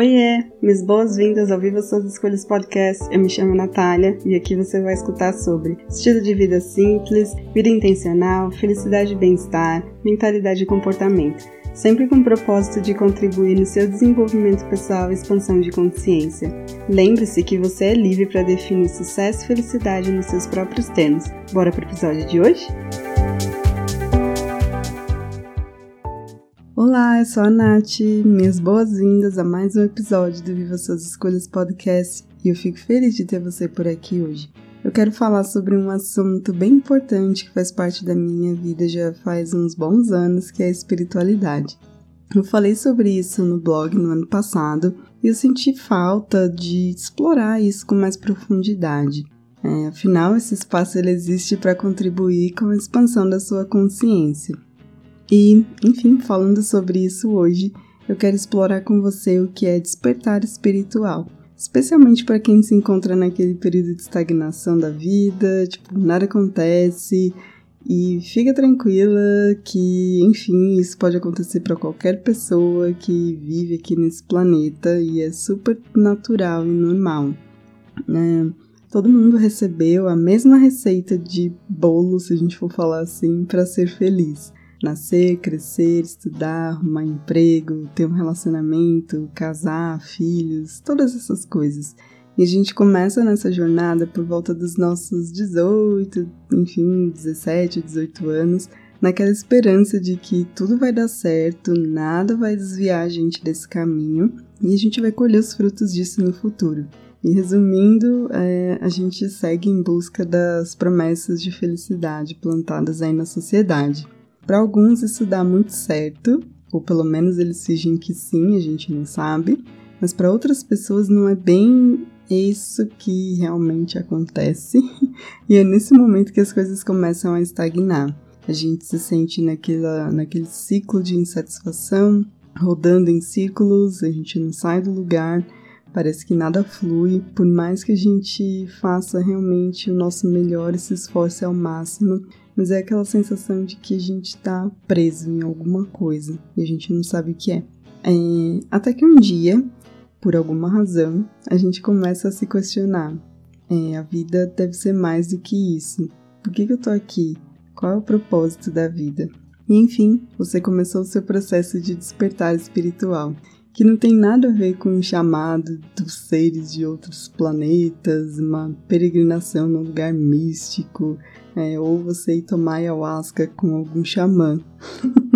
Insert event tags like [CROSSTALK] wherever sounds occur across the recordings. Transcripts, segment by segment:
Oiê, minhas boas-vindas ao Viva Suas Escolhas Podcast. Eu me chamo Natália e aqui você vai escutar sobre estilo de vida simples, vida intencional, felicidade e bem-estar, mentalidade e comportamento, sempre com o propósito de contribuir no seu desenvolvimento pessoal e expansão de consciência. Lembre-se que você é livre para definir sucesso e felicidade nos seus próprios termos. Bora pro episódio de hoje? Olá, eu sou a Nath, minhas boas-vindas a mais um episódio do Viva Suas Escolhas Podcast e eu fico feliz de ter você por aqui hoje. Eu quero falar sobre um assunto bem importante que faz parte da minha vida já faz uns bons anos, que é a espiritualidade. Eu falei sobre isso no blog no ano passado e eu senti falta de explorar isso com mais profundidade. É, afinal, esse espaço ele existe para contribuir com a expansão da sua consciência. E, enfim, falando sobre isso hoje, eu quero explorar com você o que é despertar espiritual. Especialmente para quem se encontra naquele período de estagnação da vida, tipo, nada acontece, e fica tranquila que, enfim, isso pode acontecer para qualquer pessoa que vive aqui nesse planeta e é super natural e normal. Né? Todo mundo recebeu a mesma receita de bolo, se a gente for falar assim, para ser feliz nascer, crescer, estudar, arrumar emprego, ter um relacionamento, casar, filhos, todas essas coisas. E a gente começa nessa jornada por volta dos nossos 18, enfim, 17, 18 anos, naquela esperança de que tudo vai dar certo, nada vai desviar a gente desse caminho e a gente vai colher os frutos disso no futuro. E resumindo, é, a gente segue em busca das promessas de felicidade plantadas aí na sociedade. Para alguns isso dá muito certo, ou pelo menos eles fingem que sim, a gente não sabe, mas para outras pessoas não é bem isso que realmente acontece, [LAUGHS] e é nesse momento que as coisas começam a estagnar. A gente se sente naquela, naquele ciclo de insatisfação, rodando em círculos, a gente não sai do lugar, parece que nada flui, por mais que a gente faça realmente o nosso melhor e se esforce ao máximo, mas é aquela sensação de que a gente está preso em alguma coisa e a gente não sabe o que é. é. Até que um dia, por alguma razão, a gente começa a se questionar: é, a vida deve ser mais do que isso. Por que, que eu tô aqui? Qual é o propósito da vida? E enfim, você começou o seu processo de despertar espiritual que não tem nada a ver com o chamado dos seres de outros planetas, uma peregrinação num lugar místico, é, ou você ir tomar ayahuasca com algum xamã.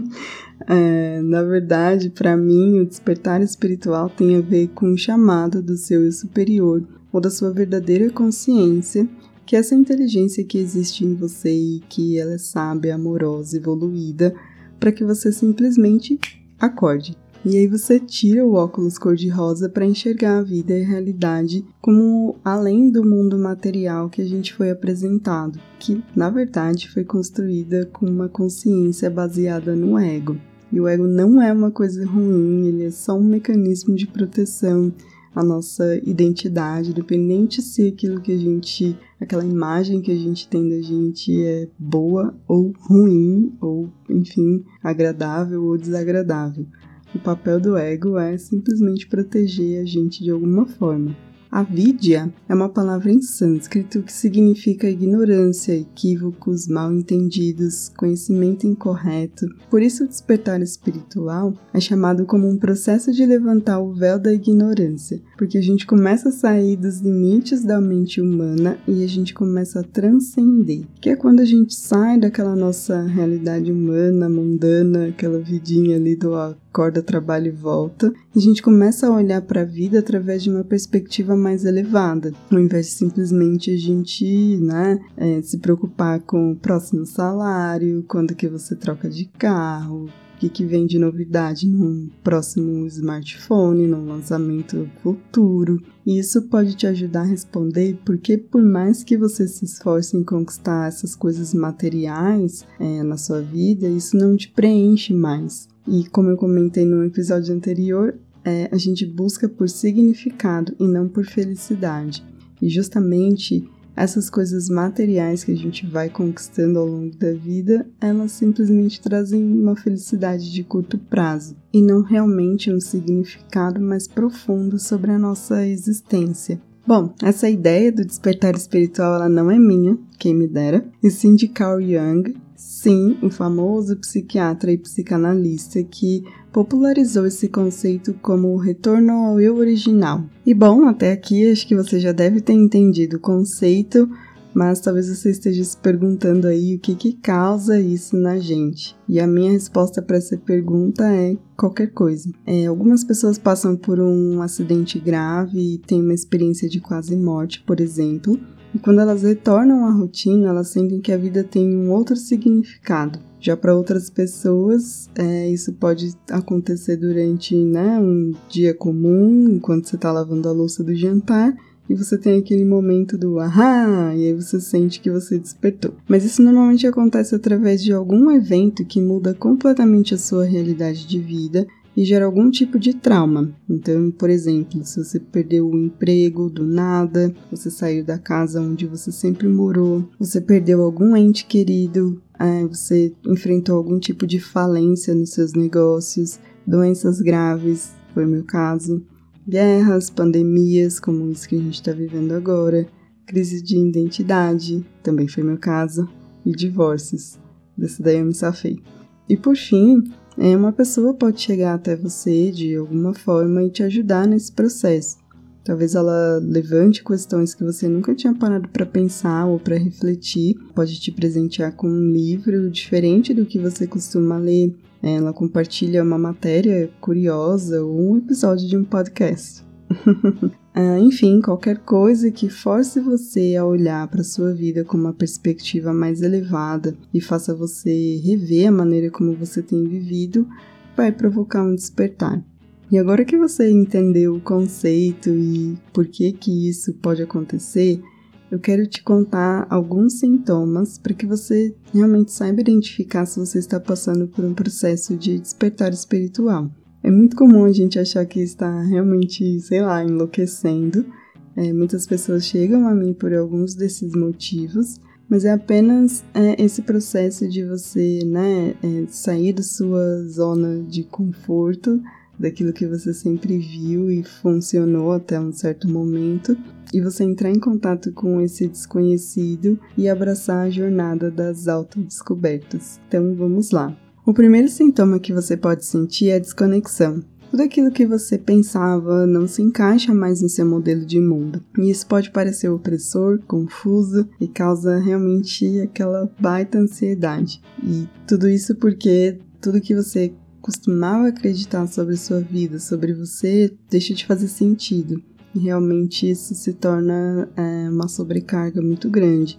[LAUGHS] é, na verdade, para mim, o despertar espiritual tem a ver com o chamado do seu eu superior ou da sua verdadeira consciência, que é essa inteligência que existe em você e que ela é sábia, amorosa, evoluída, para que você simplesmente acorde. E aí você tira o óculos cor-de-rosa para enxergar a vida e a realidade como além do mundo material que a gente foi apresentado, que na verdade foi construída com uma consciência baseada no ego. E o ego não é uma coisa ruim, ele é só um mecanismo de proteção à nossa identidade, independente se aquilo que a gente, aquela imagem que a gente tem da gente é boa ou ruim, ou enfim, agradável ou desagradável. O papel do ego é simplesmente proteger a gente de alguma forma. Avidya é uma palavra em sânscrito que significa ignorância, equívocos, mal entendidos, conhecimento incorreto. Por isso, o despertar espiritual é chamado como um processo de levantar o véu da ignorância, porque a gente começa a sair dos limites da mente humana e a gente começa a transcender, que é quando a gente sai daquela nossa realidade humana, mundana, aquela vidinha ali do acorda, trabalha e volta, e a gente começa a olhar para a vida através de uma perspectiva mais elevada, ao invés de simplesmente a gente, né, é, se preocupar com o próximo salário, quando que você troca de carro, o que, que vem de novidade num próximo smartphone, num lançamento futuro. E isso pode te ajudar a responder porque, por mais que você se esforce em conquistar essas coisas materiais é, na sua vida, isso não te preenche mais. E como eu comentei no episódio anterior, é, a gente busca por significado e não por felicidade. E justamente essas coisas materiais que a gente vai conquistando ao longo da vida, elas simplesmente trazem uma felicidade de curto prazo e não realmente um significado mais profundo sobre a nossa existência. Bom, essa ideia do despertar espiritual ela não é minha, quem me dera, e sim de Carl Jung, sim, o famoso psiquiatra e psicanalista que popularizou esse conceito como o retorno ao eu original. E bom, até aqui acho que você já deve ter entendido o conceito, mas talvez você esteja se perguntando aí o que, que causa isso na gente. E a minha resposta para essa pergunta é qualquer coisa. É, algumas pessoas passam por um acidente grave e têm uma experiência de quase morte, por exemplo, e quando elas retornam à rotina, elas sentem que a vida tem um outro significado. Já para outras pessoas, é, isso pode acontecer durante né, um dia comum, enquanto você está lavando a louça do jantar, e você tem aquele momento do ahá, e aí você sente que você despertou. Mas isso normalmente acontece através de algum evento que muda completamente a sua realidade de vida e gera algum tipo de trauma. Então, por exemplo, se você perdeu o emprego do nada, você saiu da casa onde você sempre morou, você perdeu algum ente querido, é, você enfrentou algum tipo de falência nos seus negócios, doenças graves, foi meu caso, guerras, pandemias, como isso que a gente está vivendo agora, crise de identidade, também foi meu caso, e divórcios. Desse daí eu me safei. E por fim, é, uma pessoa pode chegar até você de alguma forma e te ajudar nesse processo. Talvez ela levante questões que você nunca tinha parado para pensar ou para refletir. Pode te presentear com um livro diferente do que você costuma ler. Ela compartilha uma matéria curiosa ou um episódio de um podcast. [LAUGHS] Ah, enfim, qualquer coisa que force você a olhar para sua vida com uma perspectiva mais elevada e faça você rever a maneira como você tem vivido, vai provocar um despertar. E agora que você entendeu o conceito e por que que isso pode acontecer, eu quero te contar alguns sintomas para que você realmente saiba identificar se você está passando por um processo de despertar espiritual. É muito comum a gente achar que está realmente, sei lá, enlouquecendo. É, muitas pessoas chegam a mim por alguns desses motivos, mas é apenas é, esse processo de você né, é, sair da sua zona de conforto, daquilo que você sempre viu e funcionou até um certo momento, e você entrar em contato com esse desconhecido e abraçar a jornada das autodescobertas. Então vamos lá. O primeiro sintoma que você pode sentir é a desconexão. Tudo aquilo que você pensava não se encaixa mais no seu modelo de mundo. E isso pode parecer opressor, confuso e causa realmente aquela baita ansiedade. E tudo isso porque tudo que você costumava acreditar sobre sua vida, sobre você, deixa de fazer sentido. E realmente isso se torna é, uma sobrecarga muito grande.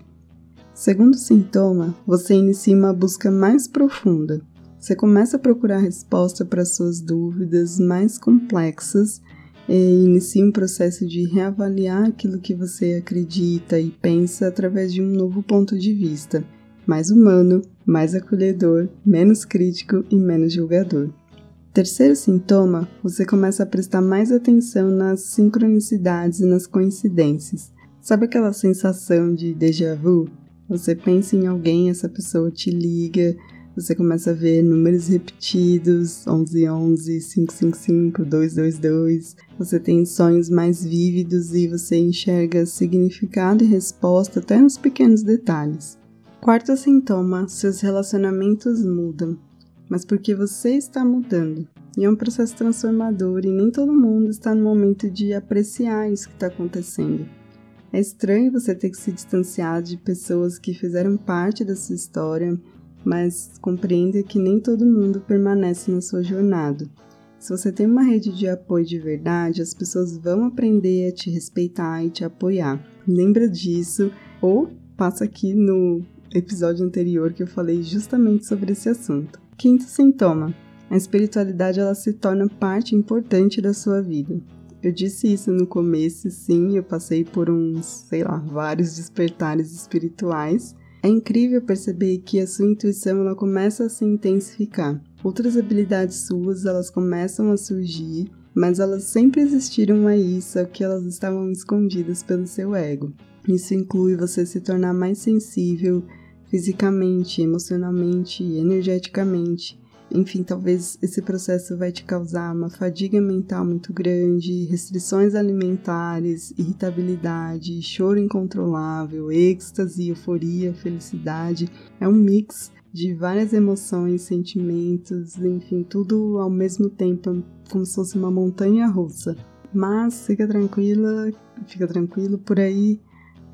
Segundo sintoma, você inicia uma busca mais profunda. Você começa a procurar resposta para suas dúvidas mais complexas e inicia um processo de reavaliar aquilo que você acredita e pensa através de um novo ponto de vista, mais humano, mais acolhedor, menos crítico e menos julgador. Terceiro sintoma, você começa a prestar mais atenção nas sincronicidades e nas coincidências. Sabe aquela sensação de déjà vu? Você pensa em alguém, essa pessoa te liga, você começa a ver números repetidos, 1111, 555, 222. Você tem sonhos mais vívidos e você enxerga significado e resposta até nos pequenos detalhes. Quarto sintoma: seus relacionamentos mudam, mas porque você está mudando. E é um processo transformador e nem todo mundo está no momento de apreciar isso que está acontecendo. É estranho você ter que se distanciar de pessoas que fizeram parte da sua história mas compreenda que nem todo mundo permanece na sua jornada. Se você tem uma rede de apoio de verdade, as pessoas vão aprender a te respeitar e te apoiar. Lembra disso ou passa aqui no episódio anterior que eu falei justamente sobre esse assunto. Quinto sintoma: a espiritualidade ela se torna parte importante da sua vida. Eu disse isso no começo, sim, eu passei por uns, sei lá, vários despertares espirituais é incrível perceber que a sua intuição ela começa a se intensificar. Outras habilidades suas elas começam a surgir, mas elas sempre existiram aí, só que elas estavam escondidas pelo seu ego. Isso inclui você se tornar mais sensível fisicamente, emocionalmente, energeticamente. Enfim, talvez esse processo vai te causar uma fadiga mental muito grande, restrições alimentares, irritabilidade, choro incontrolável, êxtase, euforia, felicidade. É um mix de várias emoções, sentimentos, enfim, tudo ao mesmo tempo, como se fosse uma montanha russa. Mas fica tranquila, fica tranquilo por aí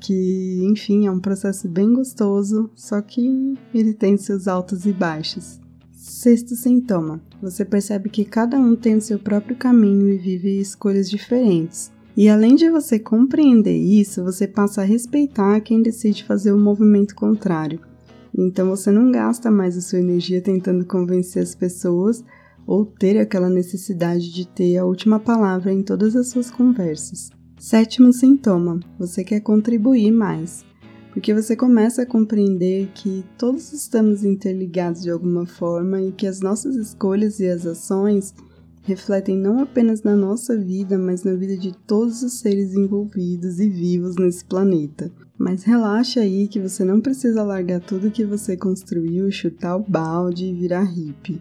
que, enfim, é um processo bem gostoso, só que ele tem seus altos e baixos. Sexto sintoma: você percebe que cada um tem o seu próprio caminho e vive escolhas diferentes. E além de você compreender isso, você passa a respeitar quem decide fazer o movimento contrário. Então você não gasta mais a sua energia tentando convencer as pessoas ou ter aquela necessidade de ter a última palavra em todas as suas conversas. Sétimo sintoma: você quer contribuir mais, porque você começa a compreender que todos estamos interligados de alguma forma e que as nossas escolhas e as ações refletem não apenas na nossa vida, mas na vida de todos os seres envolvidos e vivos nesse planeta. Mas relaxa aí que você não precisa largar tudo que você construiu, chutar o balde e virar hippie.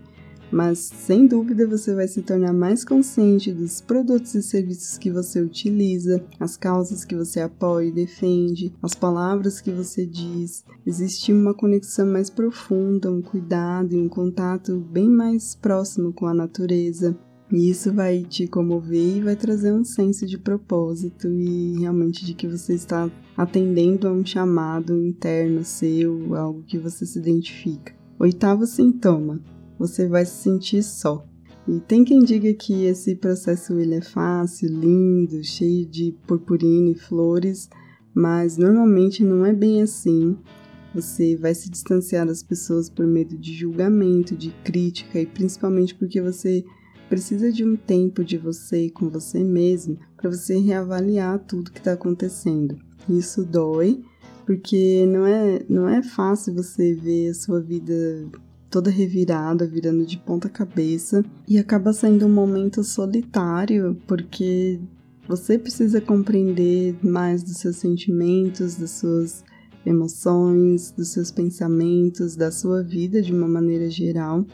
Mas sem dúvida você vai se tornar mais consciente dos produtos e serviços que você utiliza, as causas que você apoia e defende, as palavras que você diz. Existe uma conexão mais profunda, um cuidado e um contato bem mais próximo com a natureza. E isso vai te comover e vai trazer um senso de propósito e realmente de que você está atendendo a um chamado interno seu, algo que você se identifica. Oitavo sintoma: você vai se sentir só. E tem quem diga que esse processo ele é fácil, lindo, cheio de purpurina e flores, mas normalmente não é bem assim. Você vai se distanciar das pessoas por medo de julgamento, de crítica e principalmente porque você precisa de um tempo de você com você mesmo para você reavaliar tudo que está acontecendo. Isso dói, porque não é, não é fácil você ver a sua vida toda revirada, virando de ponta cabeça, e acaba sendo um momento solitário, porque você precisa compreender mais dos seus sentimentos, das suas emoções, dos seus pensamentos, da sua vida de uma maneira geral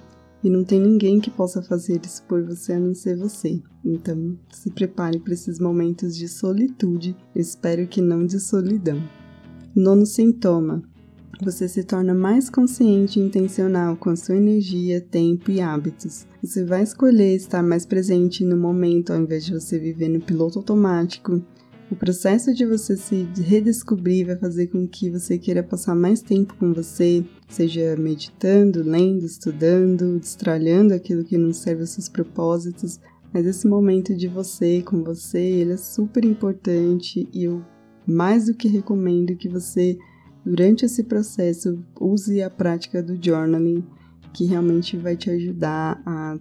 e não tem ninguém que possa fazer isso por você a não ser você. Então, se prepare para esses momentos de solitude, espero que não de solidão. Nono sintoma: você se torna mais consciente e intencional com sua energia, tempo e hábitos. Você vai escolher estar mais presente no momento ao invés de você viver no piloto automático o processo de você se redescobrir vai fazer com que você queira passar mais tempo com você, seja meditando, lendo, estudando, destralhando aquilo que não serve aos seus propósitos. Mas esse momento de você com você, ele é super importante e eu mais do que recomendo que você, durante esse processo, use a prática do journaling, que realmente vai te ajudar a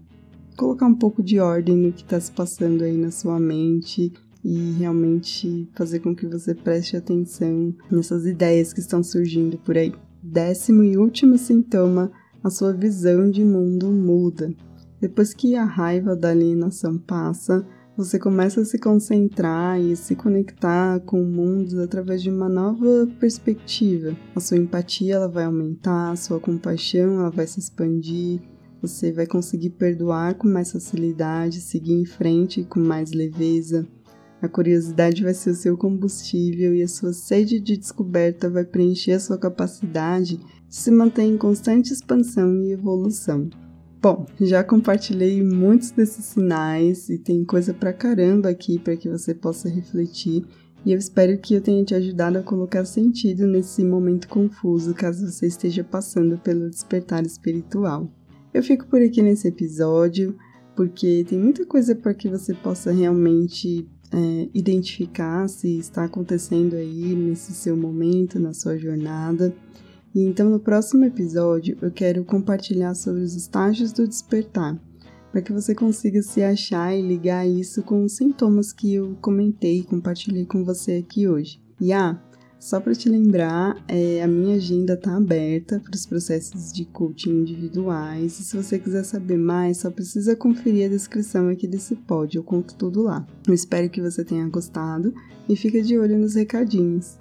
colocar um pouco de ordem no que está se passando aí na sua mente e realmente fazer com que você preste atenção nessas ideias que estão surgindo por aí. Décimo e último sintoma: a sua visão de mundo muda. Depois que a raiva da alienação passa, você começa a se concentrar e se conectar com o mundo através de uma nova perspectiva. A sua empatia ela vai aumentar, a sua compaixão ela vai se expandir, você vai conseguir perdoar com mais facilidade, seguir em frente com mais leveza. A curiosidade vai ser o seu combustível e a sua sede de descoberta vai preencher a sua capacidade de se manter em constante expansão e evolução. Bom, já compartilhei muitos desses sinais e tem coisa pra caramba aqui para que você possa refletir. E eu espero que eu tenha te ajudado a colocar sentido nesse momento confuso, caso você esteja passando pelo despertar espiritual. Eu fico por aqui nesse episódio, porque tem muita coisa para que você possa realmente é, identificar se está acontecendo aí nesse seu momento, na sua jornada. E então, no próximo episódio, eu quero compartilhar sobre os estágios do despertar, para que você consiga se achar e ligar isso com os sintomas que eu comentei e compartilhei com você aqui hoje. E ah, só para te lembrar, é, a minha agenda está aberta para os processos de coaching individuais. E se você quiser saber mais, só precisa conferir a descrição aqui desse pod, eu conto tudo lá. Eu espero que você tenha gostado e fica de olho nos recadinhos.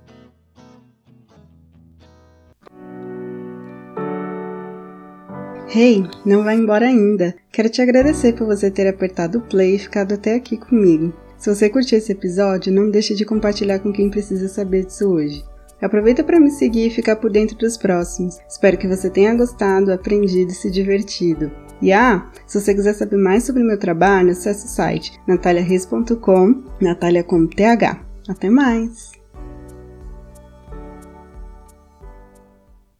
Hey, não vai embora ainda! Quero te agradecer por você ter apertado o play e ficado até aqui comigo. Se você curtiu esse episódio, não deixe de compartilhar com quem precisa saber disso hoje. Aproveita para me seguir e ficar por dentro dos próximos. Espero que você tenha gostado, aprendido e se divertido. E ah, se você quiser saber mais sobre meu trabalho, acesse o site nataliareis.com, natalia com TH. Até mais!